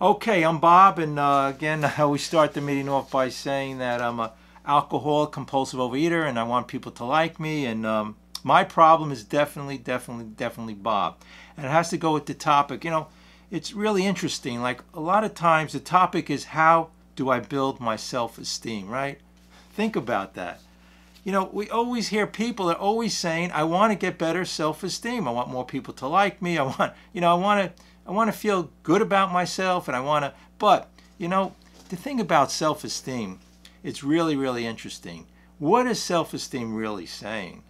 Okay, I'm Bob, and uh, again, always start the meeting off by saying that I'm a alcohol compulsive overeater, and I want people to like me. And um, my problem is definitely, definitely, definitely Bob, and it has to go with the topic. You know, it's really interesting. Like a lot of times, the topic is how do I build my self-esteem, right? Think about that. You know, we always hear people are always saying, "I want to get better self-esteem. I want more people to like me. I want, you know, I want to, I want to feel good about myself, and I want to." But you know, the thing about self-esteem, it's really, really interesting. What is self-esteem really saying?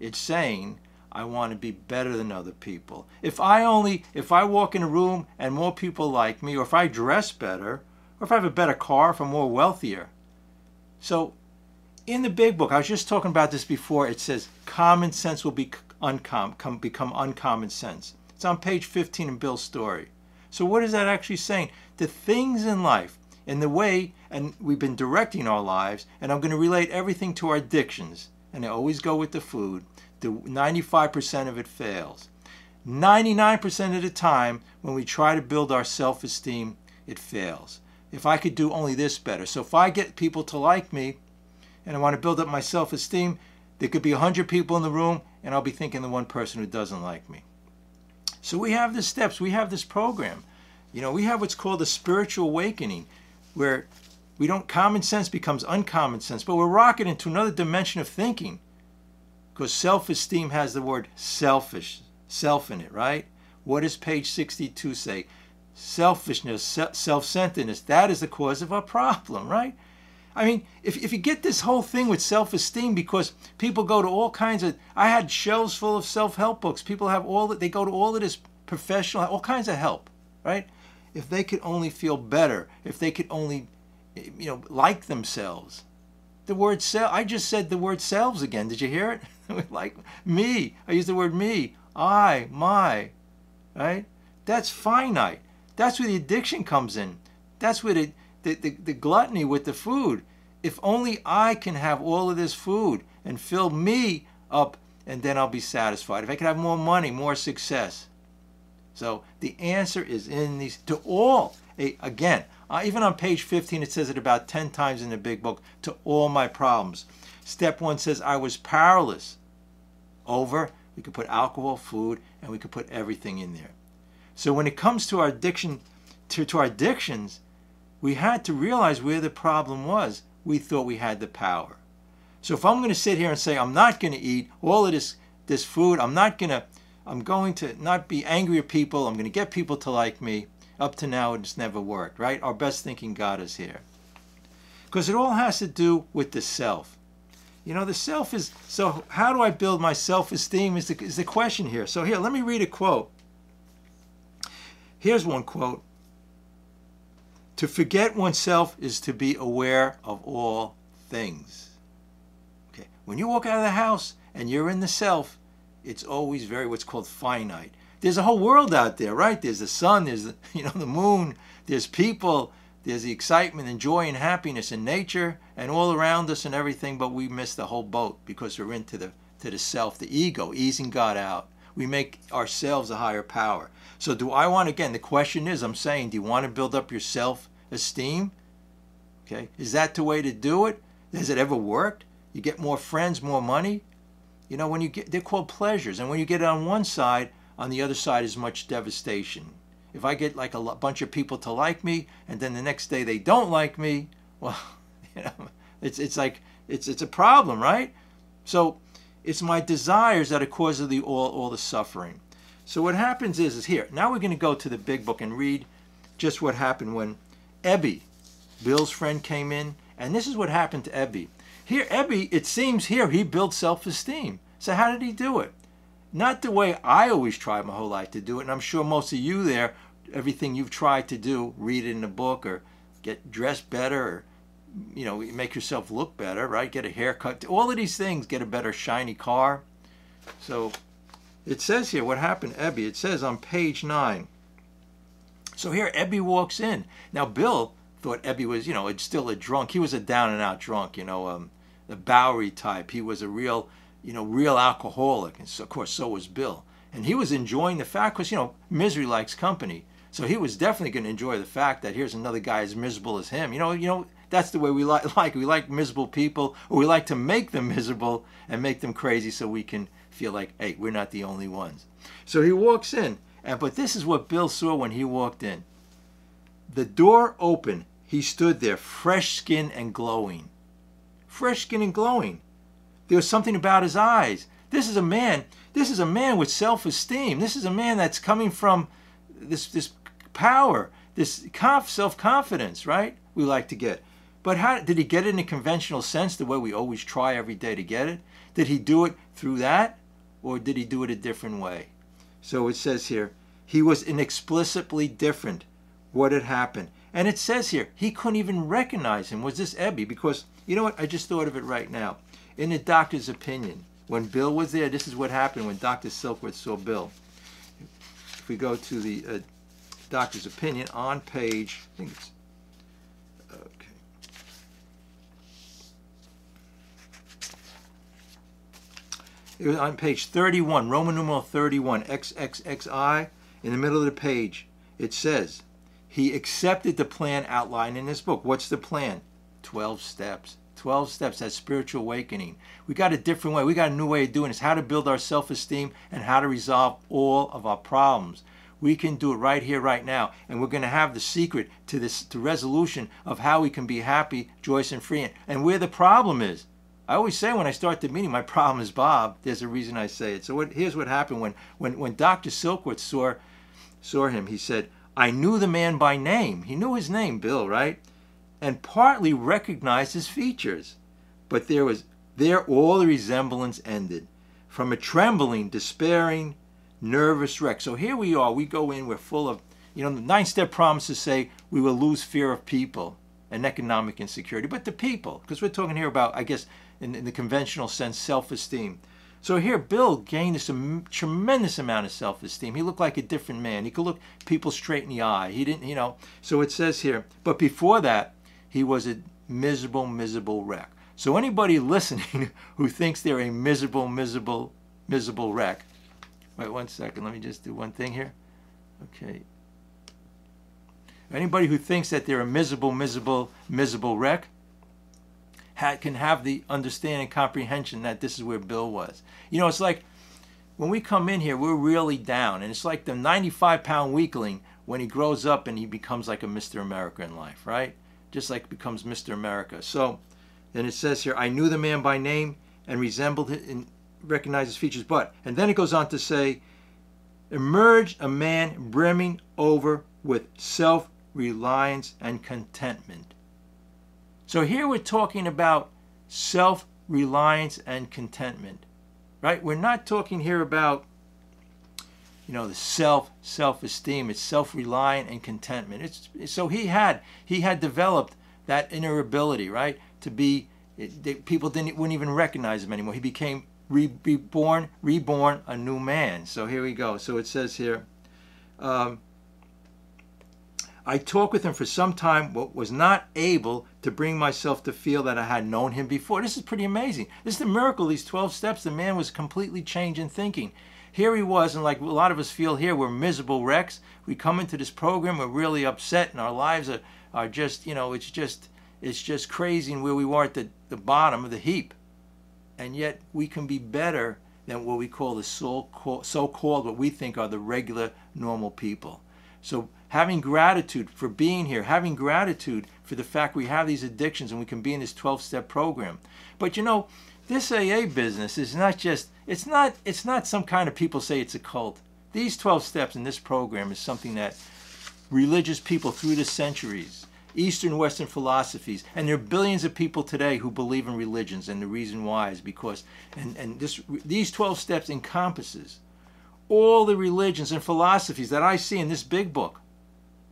It's saying I want to be better than other people. If I only, if I walk in a room and more people like me, or if I dress better, or if I have a better car, if I'm more wealthier. So in the big book, I was just talking about this before, it says common sense will be uncom- come, become uncommon sense. It's on page 15 in Bill's story. So, what is that actually saying? The things in life and the way, and we've been directing our lives, and I'm going to relate everything to our addictions, and I always go with the food. The 95% of it fails. 99% of the time, when we try to build our self esteem, it fails. If I could do only this better. So, if I get people to like me, and I want to build up my self esteem, there could be 100 people in the room, and I'll be thinking the one person who doesn't like me. So we have the steps, we have this program. You know, we have what's called a spiritual awakening, where we don't, common sense becomes uncommon sense, but we're rocketing into another dimension of thinking. Because self esteem has the word selfish, self in it, right? What does page 62 say? Selfishness, self centeredness, that is the cause of our problem, right? I mean, if, if you get this whole thing with self esteem, because people go to all kinds of, I had shelves full of self help books. People have all that, they go to all of this professional, all kinds of help, right? If they could only feel better, if they could only, you know, like themselves. The word self, I just said the word selves again. Did you hear it? like me. I use the word me, I, my, right? That's finite. That's where the addiction comes in. That's where the, the, the, the gluttony with the food. If only I can have all of this food and fill me up, and then I'll be satisfied. If I can have more money, more success. So the answer is in these to all. Again, uh, even on page 15, it says it about 10 times in the big book to all my problems. Step one says I was powerless over. We could put alcohol, food, and we could put everything in there. So when it comes to our addiction, to, to our addictions, we had to realize where the problem was. We thought we had the power. So if I'm going to sit here and say I'm not going to eat all of this this food, I'm not going to I'm going to not be angry at people. I'm going to get people to like me. Up to now, it's never worked, right? Our best thinking God is here. Because it all has to do with the self. You know, the self is so. How do I build my self esteem? Is the, is the question here. So, here, let me read a quote. Here's one quote To forget oneself is to be aware of all things. Okay, when you walk out of the house and you're in the self, it's always very what's called finite. There's a whole world out there, right? There's the sun, there's the, you know the moon, there's people, there's the excitement and joy and happiness in nature and all around us and everything, but we miss the whole boat because we're into the to the self, the ego, easing God out. We make ourselves a higher power. So do I want again the question is I'm saying, do you want to build up your self esteem? Okay. Is that the way to do it? Has it ever worked? You get more friends, more money? You know, when you get, they're called pleasures. And when you get it on one side, on the other side is much devastation. If I get like a bunch of people to like me, and then the next day they don't like me, well, you know, it's it's like it's it's a problem, right? So it's my desires that are cause of the all all the suffering. So what happens is is here. Now we're going to go to the big book and read just what happened when Ebby, Bill's friend, came in, and this is what happened to Ebby. Here, Ebby, it seems here he built self-esteem. So how did he do it? Not the way I always tried my whole life to do it, and I'm sure most of you there, everything you've tried to do, read it in a book or get dressed better or you know, make yourself look better, right? Get a haircut, all of these things, get a better shiny car. So it says here what happened Ebby. It says on page nine. So here Ebby walks in. Now Bill thought Ebby was, you know, still a drunk. He was a down and out drunk, you know, um, the Bowery type. He was a real, you know, real alcoholic. And so, of course, so was Bill. And he was enjoying the fact because, you know, misery likes company. So he was definitely going to enjoy the fact that here's another guy as miserable as him. You know, you know that's the way we like. Like we like miserable people, or we like to make them miserable and make them crazy, so we can feel like, hey, we're not the only ones. So he walks in, and but this is what Bill saw when he walked in. The door opened. He stood there, fresh skin and glowing. Fresh skin and glowing. There was something about his eyes. This is a man. This is a man with self-esteem. This is a man that's coming from this this power, this self confidence, right? We like to get. But how did he get it in a conventional sense, the way we always try every day to get it? Did he do it through that, or did he do it a different way? So it says here, he was inexplicably different. What had happened? And it says here, he couldn't even recognize him. Was this Ebby? Because, you know what? I just thought of it right now. In the doctor's opinion, when Bill was there, this is what happened when Dr. Silkworth saw Bill. If we go to the uh, doctor's opinion on page, I think it's, It was on page 31, Roman numeral 31, XXXI, in the middle of the page. It says, he accepted the plan outlined in this book. What's the plan? 12 steps. 12 steps, that spiritual awakening. We got a different way. We got a new way of doing this. How to build our self esteem and how to resolve all of our problems. We can do it right here, right now. And we're going to have the secret to this to resolution of how we can be happy, joyous, and free. And where the problem is. I always say when I start the meeting, my problem is Bob. There's a reason I say it. So what, here's what happened when, when, when Dr. Silkworth saw, saw him. He said, I knew the man by name. He knew his name, Bill, right? And partly recognized his features. But there was there all the resemblance ended. From a trembling, despairing, nervous wreck. So here we are. We go in. We're full of, you know, the nine-step promises say we will lose fear of people and economic insecurity, but the people, because we're talking here about, I guess, in, in the conventional sense, self-esteem. So here, Bill gained this tremendous amount of self-esteem. He looked like a different man. He could look people straight in the eye. He didn't, you know. So it says here, but before that, he was a miserable, miserable wreck. So anybody listening who thinks they're a miserable, miserable, miserable wreck, Wait one second. Let me just do one thing here. Okay. Anybody who thinks that they're a miserable, miserable, miserable wreck ha- can have the understanding, comprehension that this is where Bill was. You know, it's like when we come in here, we're really down, and it's like the 95 pound weakling when he grows up and he becomes like a Mr. America in life, right? Just like becomes Mr. America. So then it says here, I knew the man by name and resembled him recognize his features, but, and then it goes on to say, emerged a man brimming over with self reliance and contentment. So here we're talking about self reliance and contentment, right? We're not talking here about, you know, the self self esteem. It's self reliant and contentment. It's so he had he had developed that inner ability, right, to be. It, people didn't wouldn't even recognize him anymore. He became reborn, reborn a new man. So here we go. So it says here, um, I talked with him for some time, but was not able to bring myself to feel that I had known him before. This is pretty amazing. This is the miracle. These 12 steps, the man was completely changed in thinking. Here he was, and like a lot of us feel here, we're miserable wrecks. We come into this program, we're really upset, and our lives are, are just, you know, it's just, it's just crazy and where we were at the, the bottom of the heap and yet we can be better than what we call the so-called what we think are the regular normal people so having gratitude for being here having gratitude for the fact we have these addictions and we can be in this 12-step program but you know this aa business is not just it's not it's not some kind of people say it's a cult these 12 steps in this program is something that religious people through the centuries Eastern Western philosophies. And there are billions of people today who believe in religions, and the reason why is because, and, and this, these 12 steps encompasses all the religions and philosophies that I see in this big book.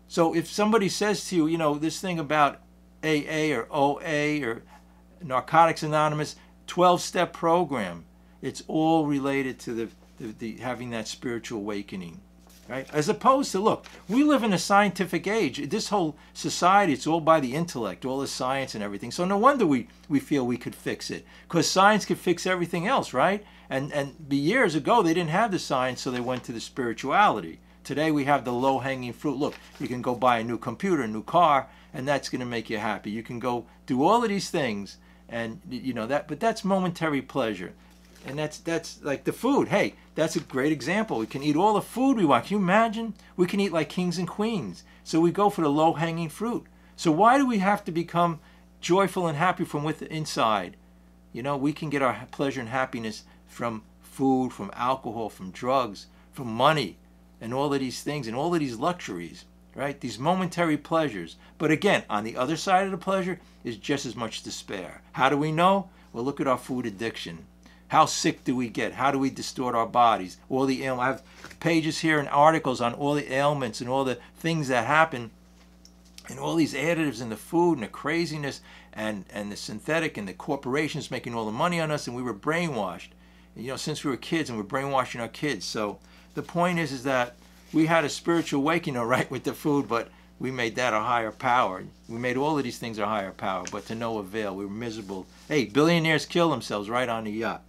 So if somebody says to you, you know, this thing about AA or OA or Narcotics Anonymous, 12 step program, it's all related to the, the, the having that spiritual awakening right? As opposed to, look, we live in a scientific age. This whole society, it's all by the intellect, all the science and everything. So no wonder we, we feel we could fix it, because science could fix everything else, right? And and years ago they didn't have the science, so they went to the spirituality. Today we have the low hanging fruit. Look, you can go buy a new computer, a new car, and that's going to make you happy. You can go do all of these things, and you know that. But that's momentary pleasure, and that's that's like the food. Hey, that's a great example. We can eat all the food we want. Can you imagine? We can eat like kings and queens. So we go for the low hanging fruit. So why do we have to become joyful and happy from within inside? You know, we can get our pleasure and happiness from food, from alcohol, from drugs, from money, and all of these things, and all of these luxuries, right? These momentary pleasures. But again, on the other side of the pleasure is just as much despair. How do we know? Well, look at our food addiction. How sick do we get? How do we distort our bodies? All the I have pages here and articles on all the ailments and all the things that happen and all these additives in the food and the craziness and, and the synthetic and the corporations making all the money on us and we were brainwashed. You know since we were kids and we're brainwashing our kids. So the point is is that we had a spiritual awakening all right with the food but we made that a higher power. We made all of these things a higher power but to no avail. We were miserable. Hey billionaires kill themselves right on the yacht